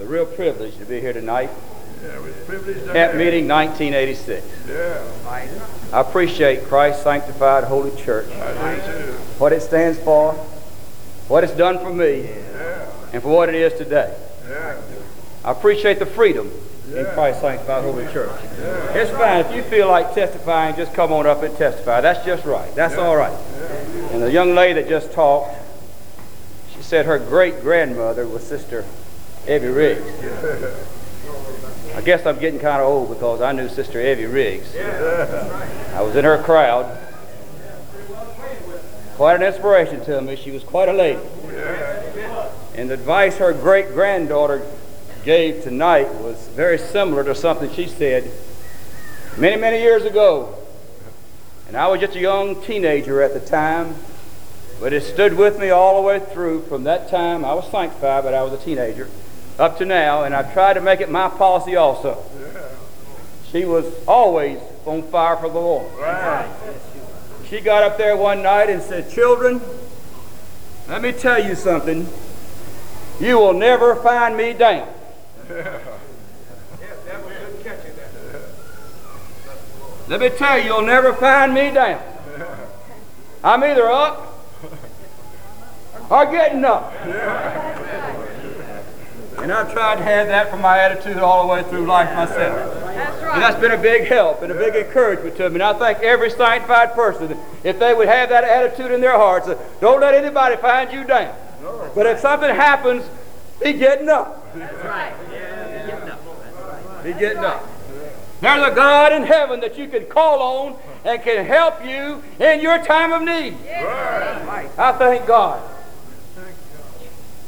It's a real privilege to be here tonight. Yeah, it was privilege Camp meeting 1986. Yeah, I appreciate Christ Sanctified Holy Church, I do too. what it stands for, what it's done for me, Yeah, and for what it is today. yeah, I appreciate the freedom in Christ Sanctified Holy Church. Yeah. It's fine. If you feel like testifying, just come on up and testify. That's just right. That's all right. And the young lady that just talked, she said her great grandmother was Sister Evie Riggs. I guess I'm getting kind of old because I knew Sister Evie Riggs. I was in her crowd. Quite an inspiration to me. She was quite a lady. And the advice her great granddaughter gave tonight was very similar to something she said many, many years ago. And I was just a young teenager at the time, but it stood with me all the way through from that time. I was sanctified, but I was a teenager, up to now, and I've tried to make it my policy also. She was always on fire for the Lord. right. She got up there one night and said, Children, let me tell you something. You will never find me down. Let me tell you, you'll never find me down. I'm either up or getting up. And I've tried to have that for my attitude all the way through life myself. That's And that's been a big help and a big encouragement to me. And I think every sanctified person, if they would have that attitude in their hearts, uh, don't let anybody find you down. But if something happens, be getting up. That's right. Be getting up. There's a God in heaven that you can call on and can help you in your time of need. I thank God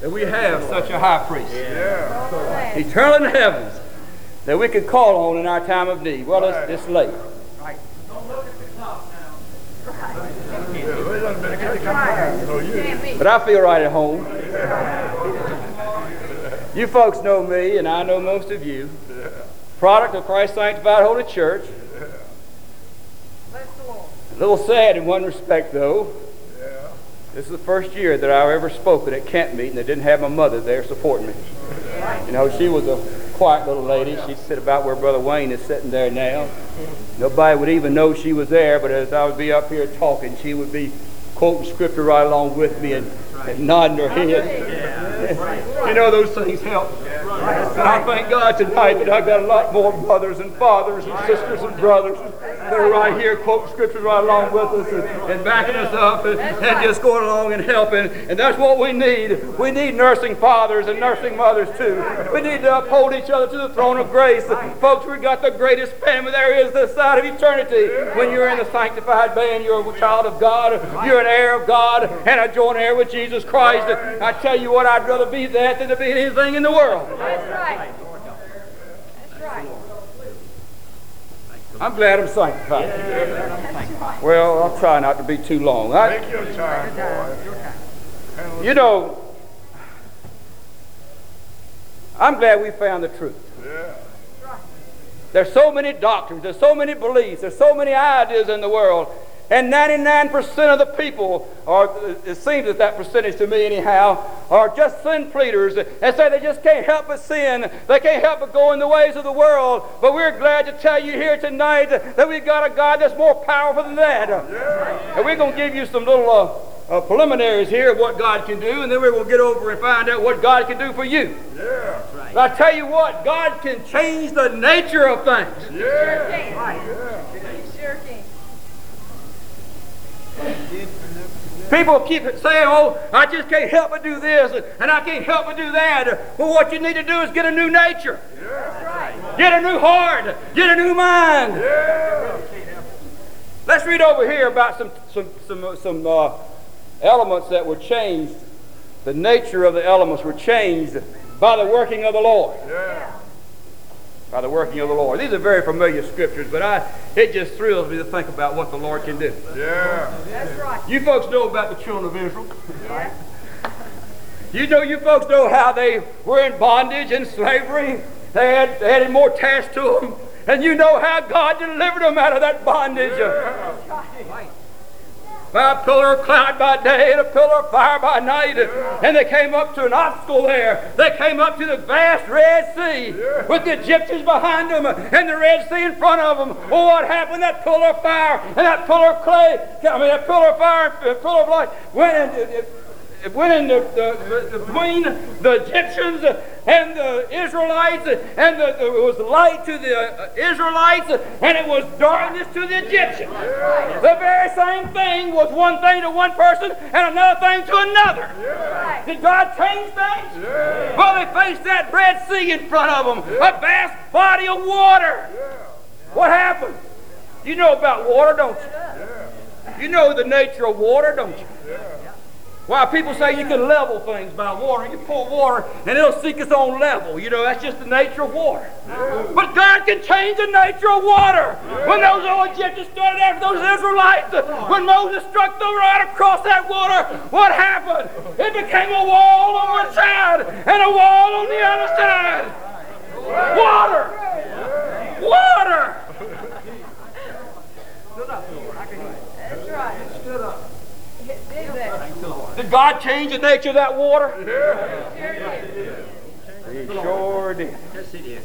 that we have such a high priest, Yeah, eternal in the heavens, that we can call on in our time of need. Well, it's, it's late. yeah, well, it doesn't matter. Can't come back. No. But I feel right at home. You folks know me, and I know most of you. Product of Christ Sanctified Holy Church. A little sad in one respect, though. This is the first year that I've ever spoken at camp meeting that didn't have my mother there supporting me. You know, she was a quiet little lady. She'd sit about where Brother Wayne is sitting there now. Nobody would even know she was there, but as I would be up here talking, she would be quoting scripture right along with me and, and nodding her head. you know, those things help. And I thank God tonight that I've got a lot more mothers and fathers and sisters and brothers that are right here quoting scriptures right along with us and, and backing us up and, and just going along and helping. And that's what we need. We need nursing fathers and nursing mothers too. We need to uphold each other to the throne of grace. Folks, we've got the greatest family there is this side of eternity. When you're in the sanctified band, you're a child of God, you're an heir of God, and a joint heir with Jesus Christ. I tell you what, I'd rather be that than to be anything in the world. That's right. That's right. I'm glad I'm sanctified. Well, I'll try not to be too long. I, take your time, boy. you know, I'm glad we found the truth. Yeah, There's so many doctrines, there's so many beliefs, there's so many ideas in the world, and 99% of the people, or it seems that that percentage to me anyhow, are just sin pleaders and say they just can't help but sin. They can't help but go in the ways of the world. But we're glad to tell you here tonight that we've got a God that's more powerful than that. And we're going to give you some little uh, uh, preliminaries here of what God can do, and then we're going to get over and find out what God can do for you. yeah, But I tell you what, God can change the nature of things. yeah. You sure can. People keep saying, oh, I just can't help but do this, and I can't help but do that. Well, what you need to do is get a new nature, right. get a new heart, get a new mind. Let's read over here about some, some, some, some uh, elements that were changed. The nature of the elements were changed by the working of the Lord. Yeah, By the working of the Lord. These are very familiar scriptures, but I, it just thrills me to think about what the Lord can do. yeah, That's right. You folks know about the children of Israel. Yeah. You know, you folks know how they were in bondage and slavery. They had, they had more tasks to them. And you know how God delivered them out of that bondage. By a pillar of cloud by day and a pillar of fire by night. And they came up to an obstacle there. They came up to the vast Red Sea with the Egyptians behind them and the Red Sea in front of them. Well, what happened? That pillar of fire and that pillar of clay, I mean, that pillar of fire and pillar of light went and it in the, the, between the Egyptians and the Israelites, and the, it was light to the uh, Israelites, and it was darkness to the Egyptians. The very same thing was one thing to one person and another thing to another. Did God change things? Well, they faced that Red Sea in front of them, a vast body of water. What happened? You know about water, don't you? You know the nature of water, don't you? Why people say you can level things by water. You pour water and it'll seek its own level. You know, that's just the nature of water. But God can change the nature of water. When those old Egyptians started after those Israelites, when Moses struck the rod across that water, what happened? It became a wall on one side and a wall on the other side. Water! Water! That's right. Stood up. Did that. Did God change the nature of that water? He Sure did. Yes, he did.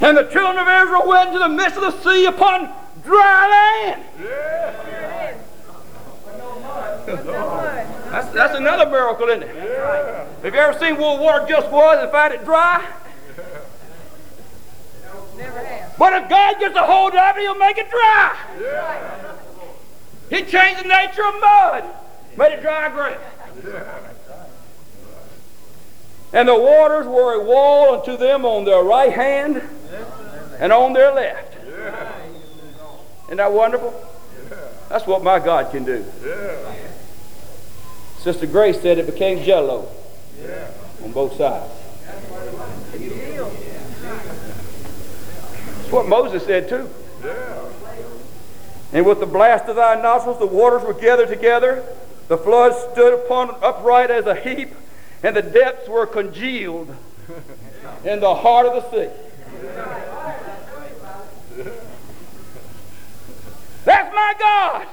And the children of Israel went into the midst of the sea upon dry land. Sure did. No mud. That's, that's another miracle, isn't it? Have you ever seen what water just was and found it dry? Never have. But if God gets a hold of it, he'll make it dry. He changed the nature of mud, made it dry ground. And the waters were a wall unto them on their right hand and on their left. Isn't that wonderful? That's what my God can do. Sister Grace said it became jello on both sides. That's what Moses said too. And with the blast of thy nostrils, the waters were gathered together. The floods stood upon upright as a heap, and the depths were congealed in the heart of the sea. That's my God.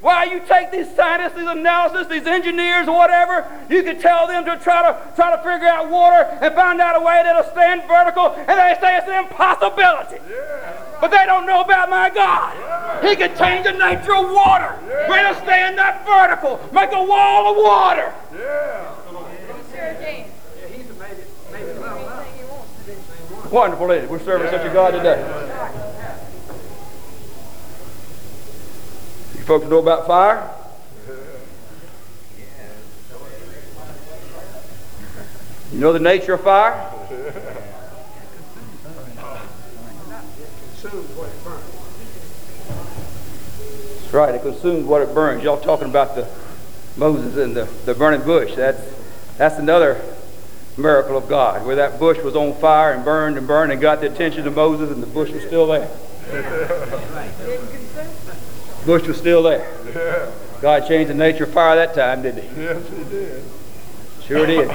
Why you take these scientists, these analysis, these engineers, or whatever, you can tell them to try to try to figure out water and find out a way that'll stand vertical, and they say it's an impossibility. But they don't know about my God. He can change the nature of water. Bring it stand that vertical, make a wall of water. Do. Wonderful, it? We're serving such a God today. You folks know about fire? You know the nature of fire? Right, it consumes what it burns. Y'all talking about the Moses and the, the burning bush. That's that's another miracle of God, where that bush was on fire and burned and burned and got the attention of Moses and the bush was still there. Bush was still there. God changed the nature of fire that time, didn't he? Yes, he did. Sure did.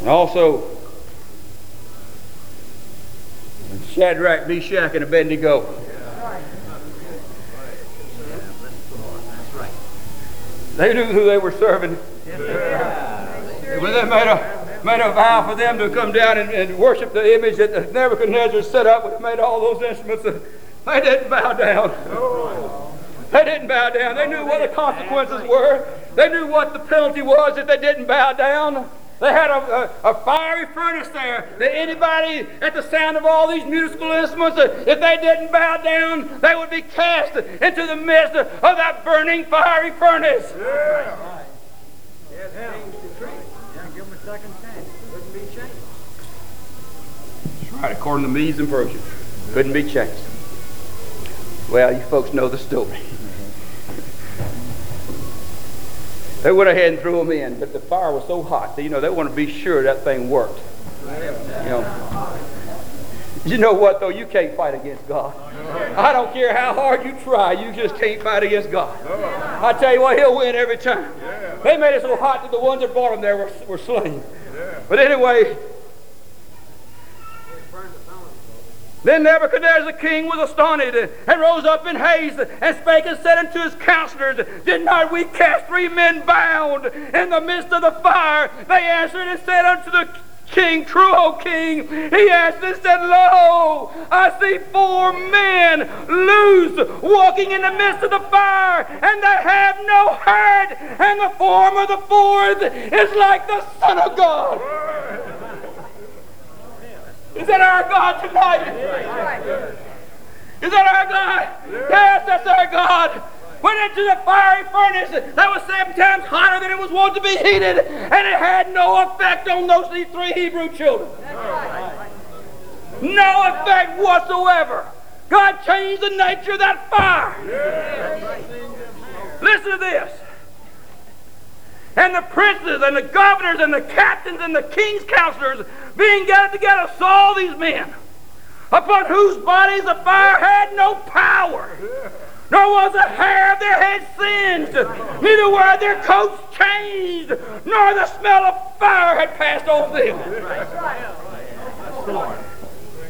And also, Shadrach, Meshach, and Abednego. They knew who they were serving. When they made a, made a vow for them to come down and, and worship the image that Nebuchadnezzar set up he made all those instruments, they didn't bow down. They didn't bow down. They knew what the consequences were. They knew what the penalty was if they didn't bow down. They had a, a, a fiery furnace there that anybody at the sound of all these musical instruments, uh, if they didn't bow down, they would be cast into the midst of that burning fiery furnace. Couldn't be changed. That's right, according to Medes and Persians. Couldn't be changed. Well, you folks know the story. They went ahead and threw them in, but the fire was so hot that you know they want to be sure that thing worked. You know. You know what though? You can't fight against God. I don't care how hard you try, you just can't fight against God. I tell you what, He'll win every time. They made it so hot that the ones that brought him there were, were slain. But anyway, Then Nebuchadnezzar the king was astonished and rose up in haste and spake and said unto his counselors, Did not we cast three men bound in the midst of the fire? They answered and said unto the king, True, O king. He answered and said, Lo, I see four men loose walking in the midst of the fire, and they have no hurt, and the form of the fourth is like the Son of God. Is that our God tonight? Is that our God? Yes, that's our God. Went into the fiery furnace that was seven times hotter than it was wont to be heated, and it had no effect on those three Hebrew children. No effect whatsoever. God changed the nature of that fire. Listen to this. And the princes and the governors and the captains and the king's counselors being gathered together saw these men, upon whose bodies the fire had no power, nor was a hair of their head singed, neither were their coats changed, nor the smell of fire had passed over them.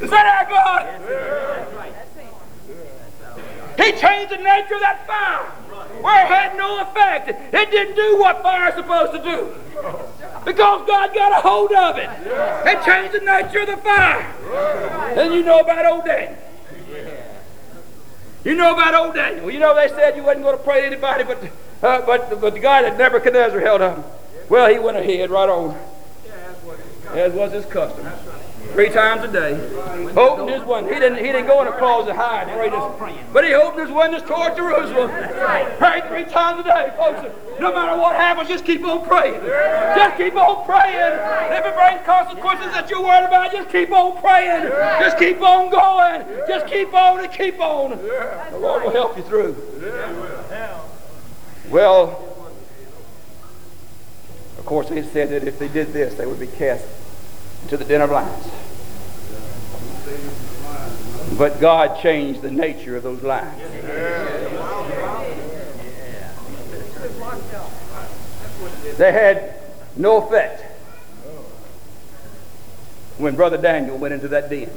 Is that our God? He changed the nature of that fire where it had no effect. It didn't do what fire is supposed to do. Because God got a hold of it. It changed the nature of the fire. And you know about old Daniel. You know about old Daniel. You know they said you wasn't going to pray to anybody but, uh, but, but the guy that Nebuchadnezzar held up. Well, he went ahead right on. As was his custom three times a day. Opened his window. He didn't, he didn't go in a closet hide. This, but he opened his windows toward Jerusalem. Prayed three times a day. Folks, no matter what happens, just keep on praying. Just keep on praying. If it brings consequences that you're worried about, just keep on praying. Just keep on going. Just keep on and keep on. The Lord will help you through. Well, course, they said that if they did this, they would be cast into the den of lions. But God changed the nature of those lions. They had no effect when Brother Daniel went into that den.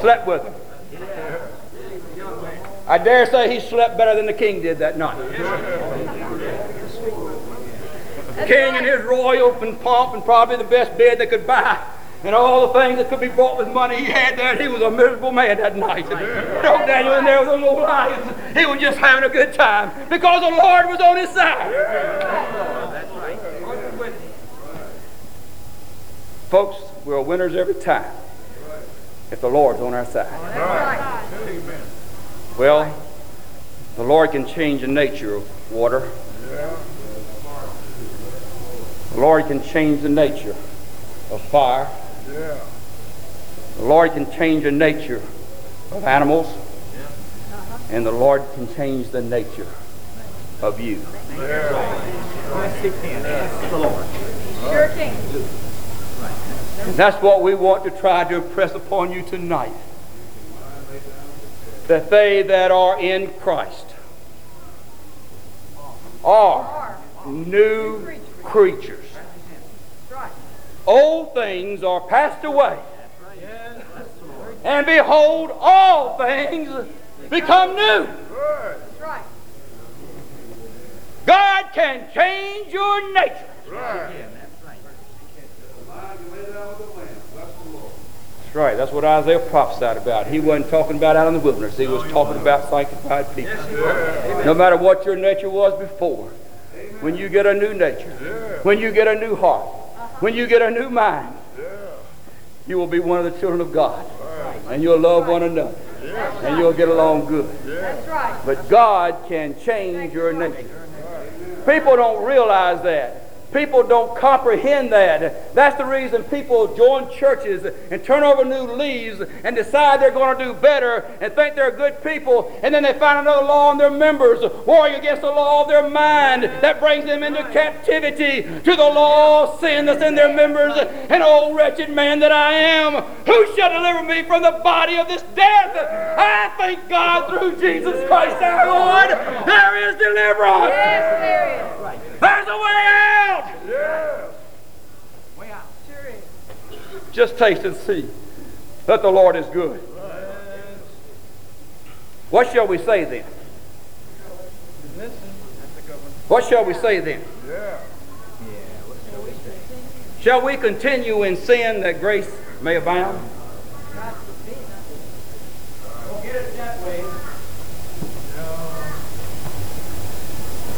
Slept with him. I dare say he slept better than the king did that night. King and his royal and pomp and probably the best bed they could buy and all the things that could be bought with money he had there, he was a miserable man that night. No Daniel in there with those old lions. He was just having a good time because the Lord was on his side. That's right. Folks, we're winners every time if the Lord's on our side. Well, the Lord can change the nature of water. The Lord can change the nature of fire. Yeah. The Lord can change the nature of animals. And the Lord can change the nature of you. Sure can. That's what we want to try to impress upon you tonight. That they that are in Christ are new creatures. Old things are passed away. And behold, all things become new. God can change your nature. That's right. That's what Isaiah prophesied about. He wasn't talking about out in the wilderness. He was talking about sanctified people. No matter what your nature was before, when you get a new nature, when you get a new heart, when you get a new mind, you will be one of the children of God. And you'll love one another. And you'll get along good. That's. But God can change your nature. People don't realize that. People don't comprehend that. That's the reason people join churches and turn over new leaves and decide they're going to do better and think they're good people, and then they find another law on their members, warring against the law of their mind that brings them into captivity to the law of sin that's in their members. And oh, wretched man that I am, who shall deliver me from the body of this death? I thank God through Jesus Christ our Lord, there is deliverance. Yes, is. There's a way out. Yes. Sure is. Just taste and see that the Lord is good. What shall we say then? What shall we say then? Shall we continue in sin that grace may abound?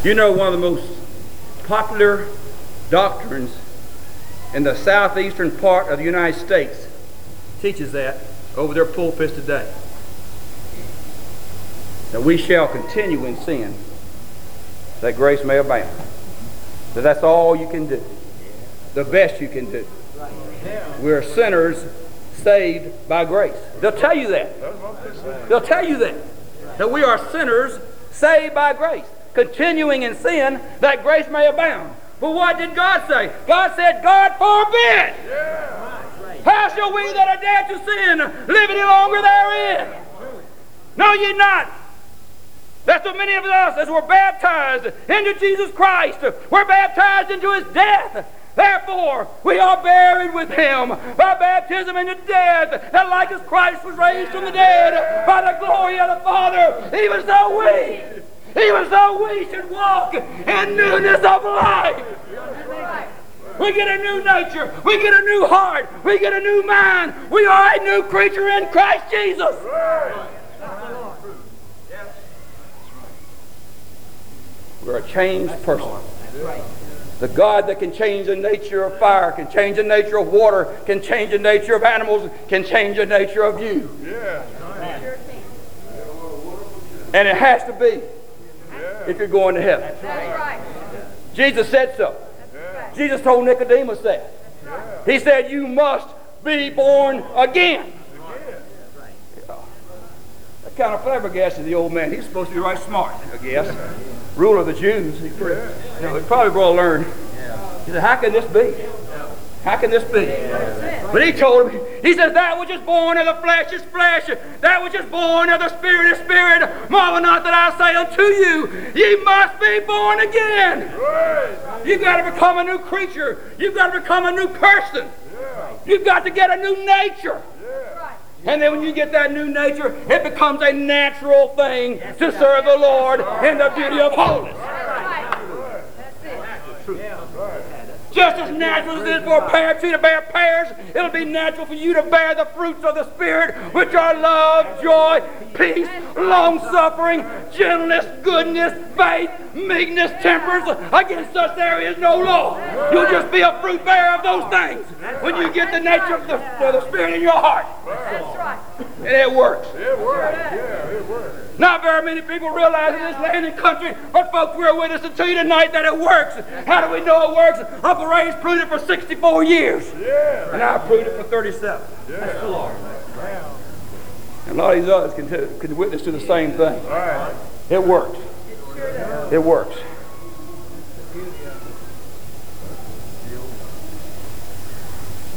You know, one of the most popular doctrines in the southeastern part of the United States teaches that over their pulpits today. That we shall continue in sin that grace may abound. That that's all you can do. The best you can do. We're sinners saved by grace. They'll tell you that. They'll tell you that. That we are sinners saved by grace. Continuing in sin that grace may abound. But what did God say? God said, God forbid! How shall we that are dead to sin live any longer therein? Know ye not that so many of us, as were baptized into Jesus Christ, were baptized into his death. Therefore, we are buried with him by baptism into death, that like as Christ was raised from the dead by the glory of the Father, even so we, even so we should walk in newness of life. We get a new nature. We get a new heart. We get a new mind. We are a new creature in Christ Jesus. We're a changed person. The God that can change the nature of fire, can change the nature of water, can change the nature of animals, can change the nature of you. Yeah. And it has to be if you're going to heaven. That's right. Jesus said so. Jesus told Nicodemus that. He said, You must be born again. That kind of flabbergasted the old man. He's supposed to be right smart, I guess. Ruler of the Jews. He, pretty, you know, he probably going to learn. He said, How can this be? How can this be? But he told him, he says, That which is born of the flesh is flesh, that which is born of the spirit is spirit. Marvel not that I say unto you, ye must be born again. You've got to become a new creature. You've got to become a new person. You've got to get a new nature. And then when you get that new nature, it becomes a natural thing to serve the Lord in the beauty of holiness. That's it. Just as natural as it is for a pear tree to bear pears, it'll be natural for you to bear the fruits of the Spirit, which are love, joy, peace, long suffering, gentleness, goodness, faith, meekness, temperance. Against such there is no law. You'll just be a fruit bearer of those things when you get the nature of the, of the Spirit in your heart. That's right. And it works. It works. Yeah, it works. Not very many people realize in this land and country, but folks, we're witnessing to you tonight that it works. How do we know it works? Uncle Ray's proved it for 64 years. Yeah. And I proved it for 37. Yeah. the Lord. And a lot of these others can, t- can witness to the same thing. All right. It works. It works.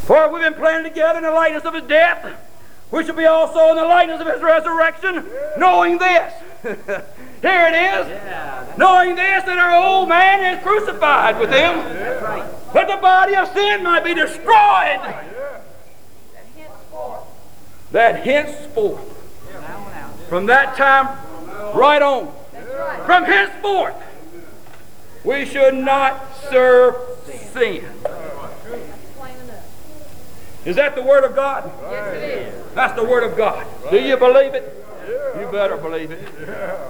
For we've been planted together in the likeness of his death, we shall be also in the likeness of his resurrection, knowing this. Here it is. Knowing this, that our old man is crucified with him, that the body of sin might be destroyed, Henceforth. that henceforth, from that time right on, right. from henceforth, we should not serve sin. Is that the Word of God? Yes, it is. That's the Word of God. Do you believe it? Yeah. You better believe it.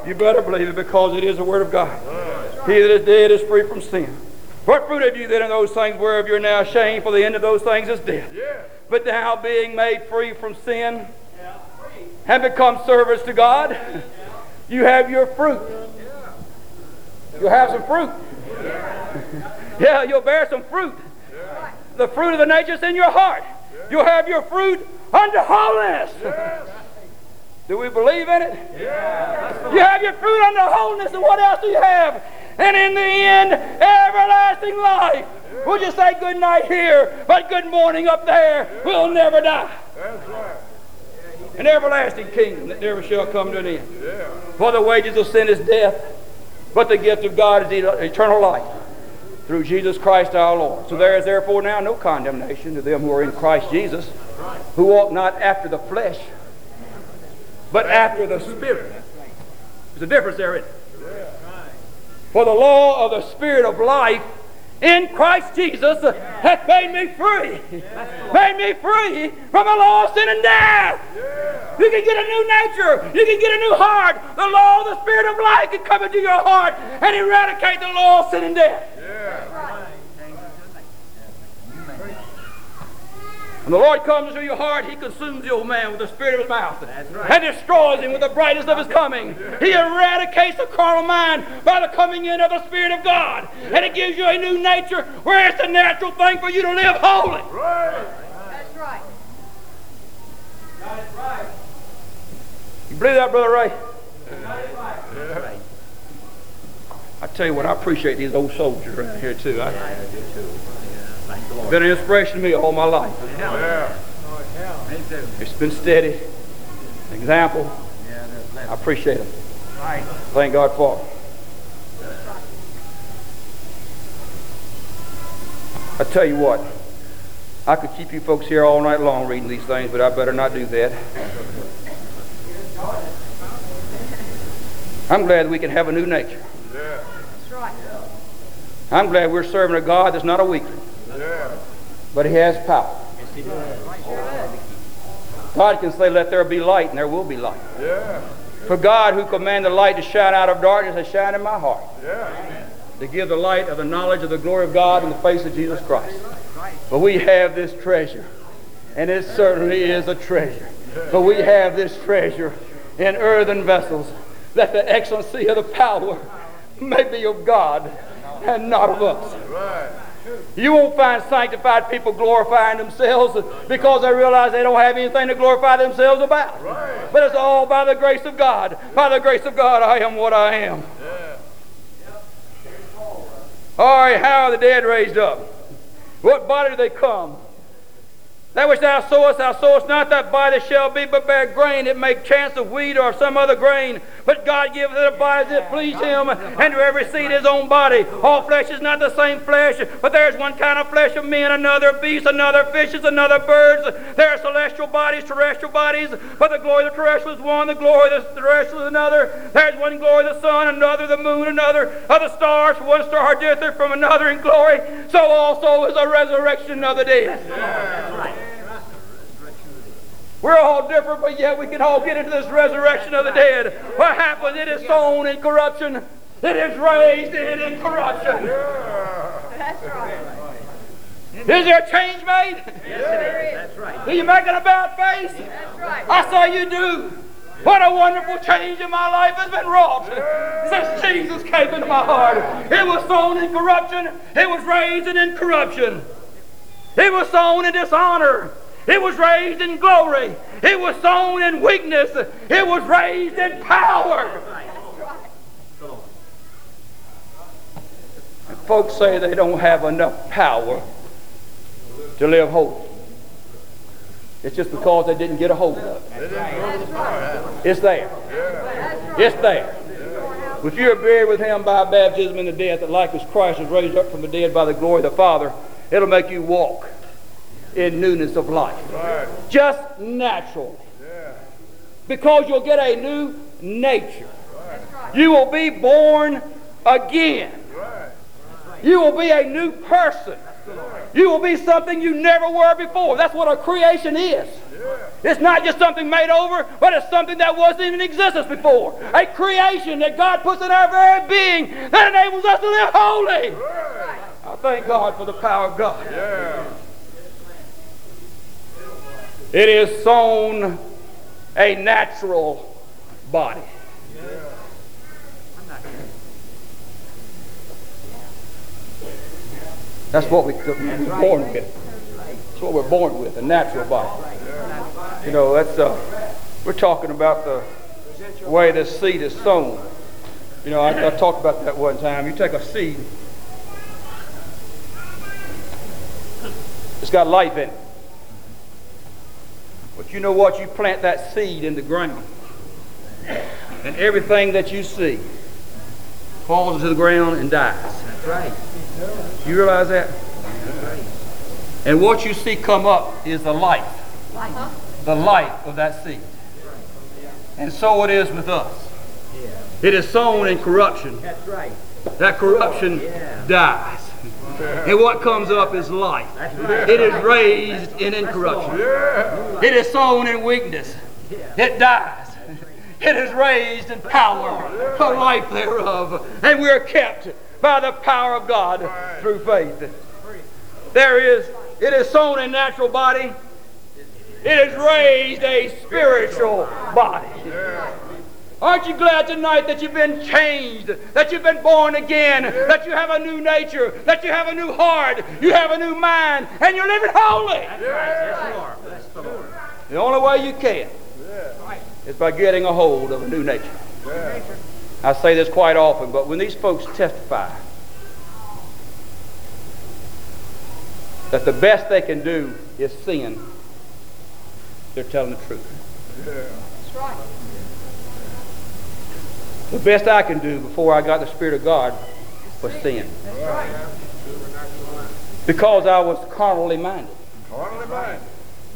You better believe it because it is the Word of God. He that is dead is free from sin. What fruit have you then in those things whereof you're now ashamed? For the end of those things is death. Yeah. But now being made free from sin and become servants to God, you have your fruit. You'll have some fruit. Yeah, you'll bear some fruit. The fruit of the nature is in your heart. You'll have your fruit unto holiness. Do we believe in it? You have your fruit unto holiness, and what else do you have? And in the end, everlasting life. We'll just say good night here, but good morning up there. We'll never die. That's right. An everlasting kingdom that never shall come to an end. Yeah. For the wages of sin is death, but the gift of God is eternal life through Jesus Christ our Lord. So there is therefore now no condemnation to them who are in Christ Jesus, who walk not after the flesh, but after the Spirit. There's a difference there, isn't it? For the law of the Spirit of life in Christ Jesus hath made me free. Made me free from the law of sin and death. You can get a new nature. You can get a new heart. The law of the Spirit of life can come into your heart and eradicate the law of sin and death. When the Lord comes into your heart, He consumes the old man with the spirit of His mouth and destroys him with the brightness of His coming. He eradicates the carnal mind by the coming in of the Spirit of God. And it gives you a new nature where it's a natural thing for you to live holy. Right. That's right. That's right. You believe that, Brother Ray? I tell you what, I appreciate these old soldiers around here too. I, been an inspiration to me all my life. Oh, yeah. Oh, it's been steady, an example. I appreciate them. Thank God for them. I tell you what, I could keep you folks here all night long reading these things, but I better not do that. I'm glad we can have a new nature. Yeah. That's right. I'm glad we're serving a God that's not a weakling, Yeah. But He has power. God can say, Let there be light, and there will be light. Yeah. For God, who commanded the light to shine out of darkness, has shined in my heart Yeah. to give the light of the knowledge of the glory of God in the face of Jesus Christ. But we have this treasure, and it certainly is a treasure. But we have this treasure in earthen vessels, that the excellency of the power may be of God and not of us. You won't find sanctified people glorifying themselves because they realize they don't have anything to glorify themselves about. Right. But it's all by the grace of God. By the grace of God, I am what I am. Yeah. All right, how are the dead raised up? What body do they come? That which thou sowest, thou sowest not that body shall be, but bear grain. It may chance of wheat or some other grain. But God giveth it a body that please him, and to every seed his own body. All flesh is not the same flesh, but there is one kind of flesh of men, another of beasts, another fishes, another birds. There are celestial bodies, terrestrial bodies, but the glory of the terrestrial is one, the glory of the terrestrial is another. There is one glory of the sun, another of the moon, another of the stars. For one star differeth from another in glory. So also is the resurrection of the dead. We're all different, but yet we can all get into this resurrection of the dead. What happens? It is sown in corruption. It is raised in incorruption. That's right. Is there a change made? Yes, there is. Do you make an about face? That's right. I saw you do. What a wonderful change in my life has been wrought since Jesus came into my heart. It was sown in corruption. It was raised in incorruption. It was sown in dishonor. It was raised in glory. It was sown in weakness. It was raised in power. And folks say they don't have enough power to live holy. It's just because they didn't get a hold of it. It's there. It's there. If you're buried with him by baptism in the death, that like as Christ was raised up from the dead by the glory of the Father, it'll make you walk in newness of life. Right. Just natural. Yeah. Because you'll get a new nature. Right. You will be born again. Right. You will be a new person. You will be something you never were before. That's what a creation is. Yeah. It's not just something made over, but it's something that wasn't even in existence before. A creation that God puts in our very being that enables us to live holy. I thank God for the power of God. Yeah. It is sown a natural body. That's what we, we're born with. That's what we're born with, a natural body. You know, that's uh, we're talking about the way the seed is sown. You know, I, I talked about that one time. You take a seed, it's got life in it. But you know what? You plant that seed in the ground. And everything that you see, falls into the ground and dies. That's right. You realize that? Right. And what you see come up is the life, Huh? the life of that seed. And so it is with us. Yeah. It is sown in corruption. That's right. That corruption Yeah. dies. And what comes up is life. It is raised in incorruption. It is sown in weakness. It dies. It is raised in power, the life thereof. And we are kept by the power of God through faith. There is, it is sown in natural body. It is raised a spiritual body. Aren't you glad tonight that you've been changed, that you've been born again, that you have a new nature, that you have a new heart, you have a new mind, and you're living holy? Yes, Lord. Bless the Lord. The only way you can is by getting a hold of a new nature. I say this quite often, but when these folks testify that the best they can do is sin, they're telling the truth. That's right. The best I can do before I got the Spirit of God was sin. Because I was carnally minded. Carnally minded.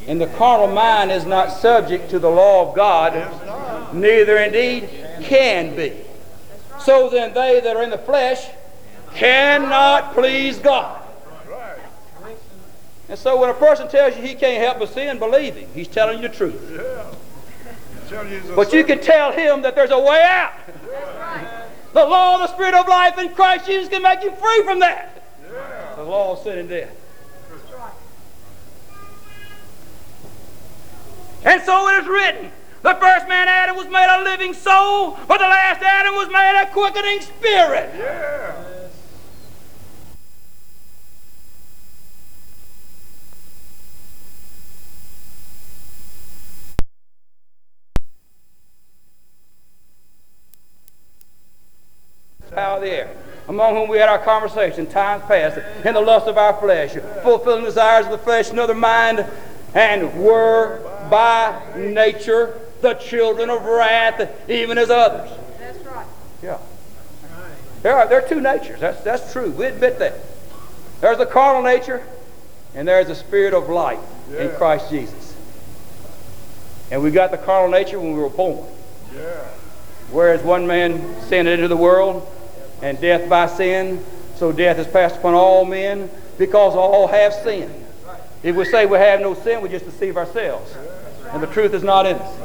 And the carnal mind is not subject to the law of God, neither indeed can be. So then they that are in the flesh cannot please God. And so when a person tells you he can't help but sin, believe him. He's telling you the truth. Yeah. Tell you the But you can tell him that there's a way out. The law of the Spirit of life in Christ Jesus can make you free from that. The law of sin and death. And so it is written. The first man Adam was made a living soul, but the last Adam was made a quickening spirit. Yeah. Power of the air. Among whom we had our conversation times past in the lust of our flesh, fulfilling the desires of the flesh and of the mind, and were by nature the children of wrath, even as others. That's right. Yeah. There are, there are two natures. That's, that's true. We admit that. There's the carnal nature, and there's the spirit of life in Christ Jesus. And we got the carnal nature when we were born. Yeah. Whereas one man sinned into the world, and death by sin, so death is passed upon all men, because all have sinned. If we say we have no sin, we just deceive ourselves. And the truth is not in us.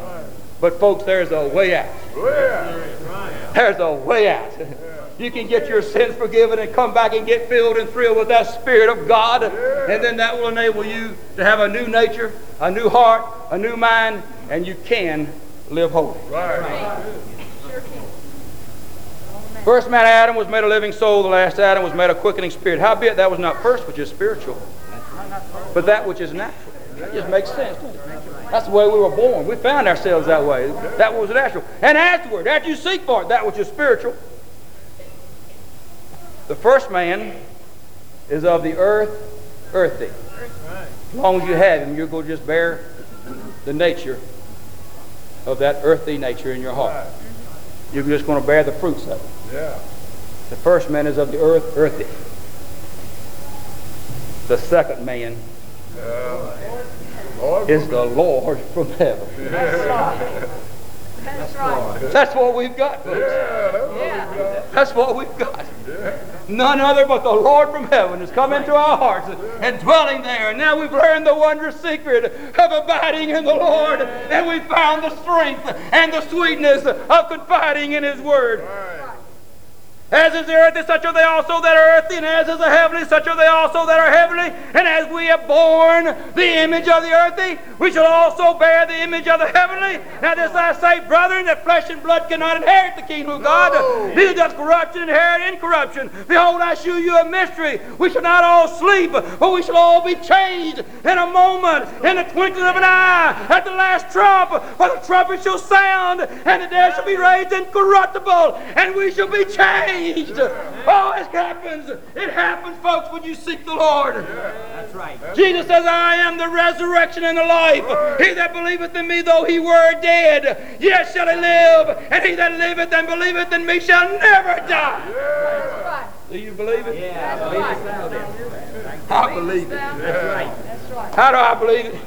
But folks, there's a way out. There's a way out. You can get your sins forgiven and come back and get filled and thrilled with that Spirit of God. And then that will enable you to have a new nature, a new heart, a new mind, and you can live holy. Right. First man Adam was made a living soul, the last Adam was made a quickening spirit. Howbeit that was not first which is spiritual, but that which is natural. That just makes sense. That's the way we were born. We found ourselves that way. That was natural. And afterward, after you seek for it, that which is spiritual. The first man is of the earth, earthy. As long as you have him, you're going to just bear the nature of that earthy nature in your heart. Right. You're just going to bear the fruits of it. Yeah. The first man is of the earth, earthy. The second man Uh, Lord. is the Lord from heaven. That's right. That's right. That's what we've got, folks. Yeah. That's what we Yeah. got. That's what we've got. None other but the Lord from heaven has come into our hearts and dwelling there. And now we've learned the wondrous secret of abiding in the Lord. And we've found the strength and the sweetness of confiding in His Word. As is the earth, such are they also that are earthly, and as is the heavenly, such are they also that are heavenly. And as we have borne the image of the earthly, we shall also bear the image of the heavenly. Now this I say, brethren, that flesh and blood cannot inherit the kingdom of God, neither does corruption inherit incorruption. Behold, I shew you a mystery. We shall not all sleep, but we shall all be changed in a moment, in the twinkling of an eye, at the last trump. For the trumpet shall sound, and the dead shall be raised incorruptible, and we shall be changed. Changed. Oh, it happens. It happens, folks, when you seek the Lord. That's right. Jesus says, I am the resurrection and the life. He that believeth in me, though he were dead, yet shall he live. And he that liveth and believeth in me shall never die. That's right. Do you believe it? Yeah, That's believe it now. I believe it. That's right. That's right. How do I believe it?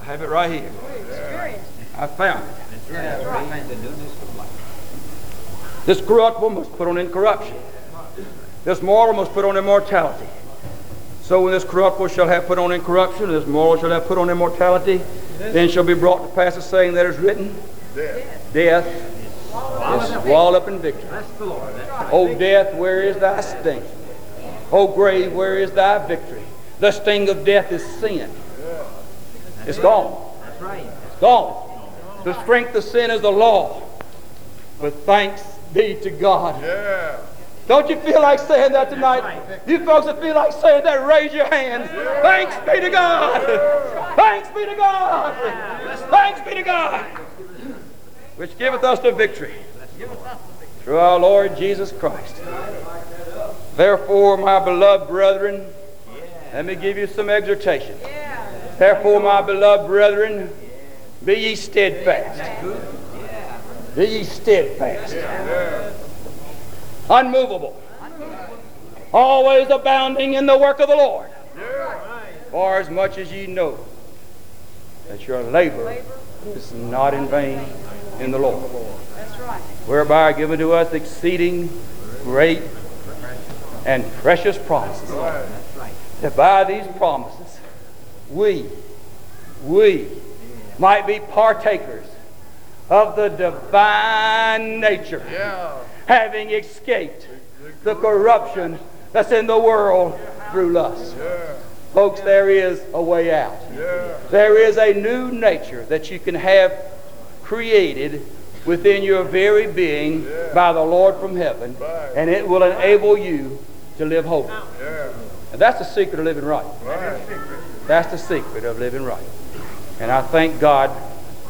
I have it right here. Experience. I found it. That's right. This corruptible must put on incorruption. This mortal must put on immortality. So when this corruptible shall have put on incorruption, this mortal shall have put on immortality, then shall be brought to pass the saying that is written, Death. Death is swallowed up in victory. O death, where is thy sting? O grave, where is thy victory? The sting of death is sin. It's gone. It's gone. The strength of sin is the law. But thanks be to God. Yeah. Don't you feel like saying that tonight? You folks that feel like saying that, raise your hands. Thanks be to God. Thanks be to God. Thanks be to God. Which giveth us the victory through our Lord Jesus Christ. Therefore, my beloved brethren, let me give you some exhortation. Therefore, my beloved brethren, be ye steadfast. Be ye steadfast. Unmovable. Always abounding in the work of the Lord. For as much as ye know that your labor is not in vain in the Lord. Whereby are given to us exceeding great and precious promises. That by these promises we, we might be partakers of the divine nature, Yeah. having escaped the corruption that's in the world through lust. Yeah. Folks, there is a way out. Yeah. There is a new nature that you can have created within your very being by the Lord from heaven, and it will enable you to live holy. Yeah. And that's the secret of living right. Right. That's the secret of living right. And I thank God,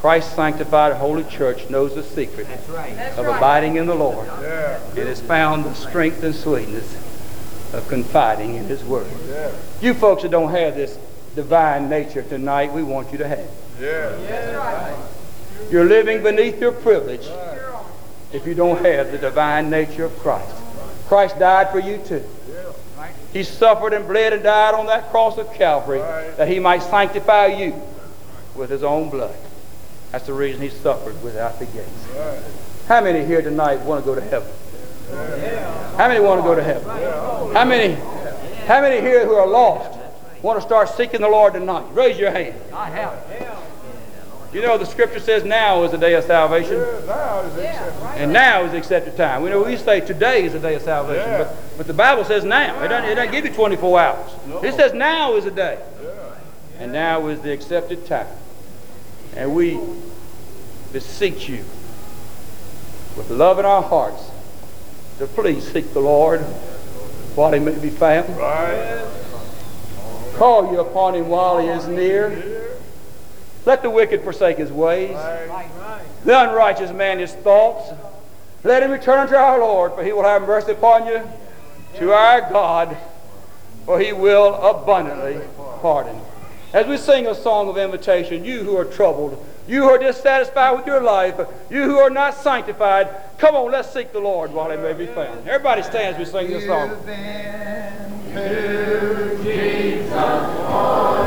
Christ's sanctified holy church knows the secret That's right. That's of right. abiding in the Lord. Yeah. It has found the strength and sweetness of confiding in His Word. Yeah. You folks that don't have this divine nature tonight, we want you to have it. Yeah. That's right. You're living beneath your privilege You're if you don't have the divine nature of Christ. Christ died for you too. He suffered and bled and died on that cross of Calvary that he might sanctify you with his own blood. That's the reason he suffered without the gates. How many here tonight want to go to heaven? How many want to go to heaven? How many, how many here who are lost want to start seeking the Lord tonight? Raise your hand. I have. You know the scripture says now is the day of salvation. And now is the accepted time. We know we say today is the day of salvation, but, but the Bible says now. It doesn't, it doesn't give you 24 hours. It says now is the day. And now is the accepted time. And we beseech you with love in our hearts to please seek the Lord while he may be found. Right. Call you upon him while he is near. Let the wicked forsake his ways. Right. the unrighteous man his thoughts. Let him return to our Lord, for he will have mercy upon you, to our God, for he will abundantly pardon. As we sing a song of invitation, you who are troubled, you who are dissatisfied with your life, you who are not sanctified, come on, let's seek the Lord while he may be found. Everybody stands. we sing this song. Jesus, our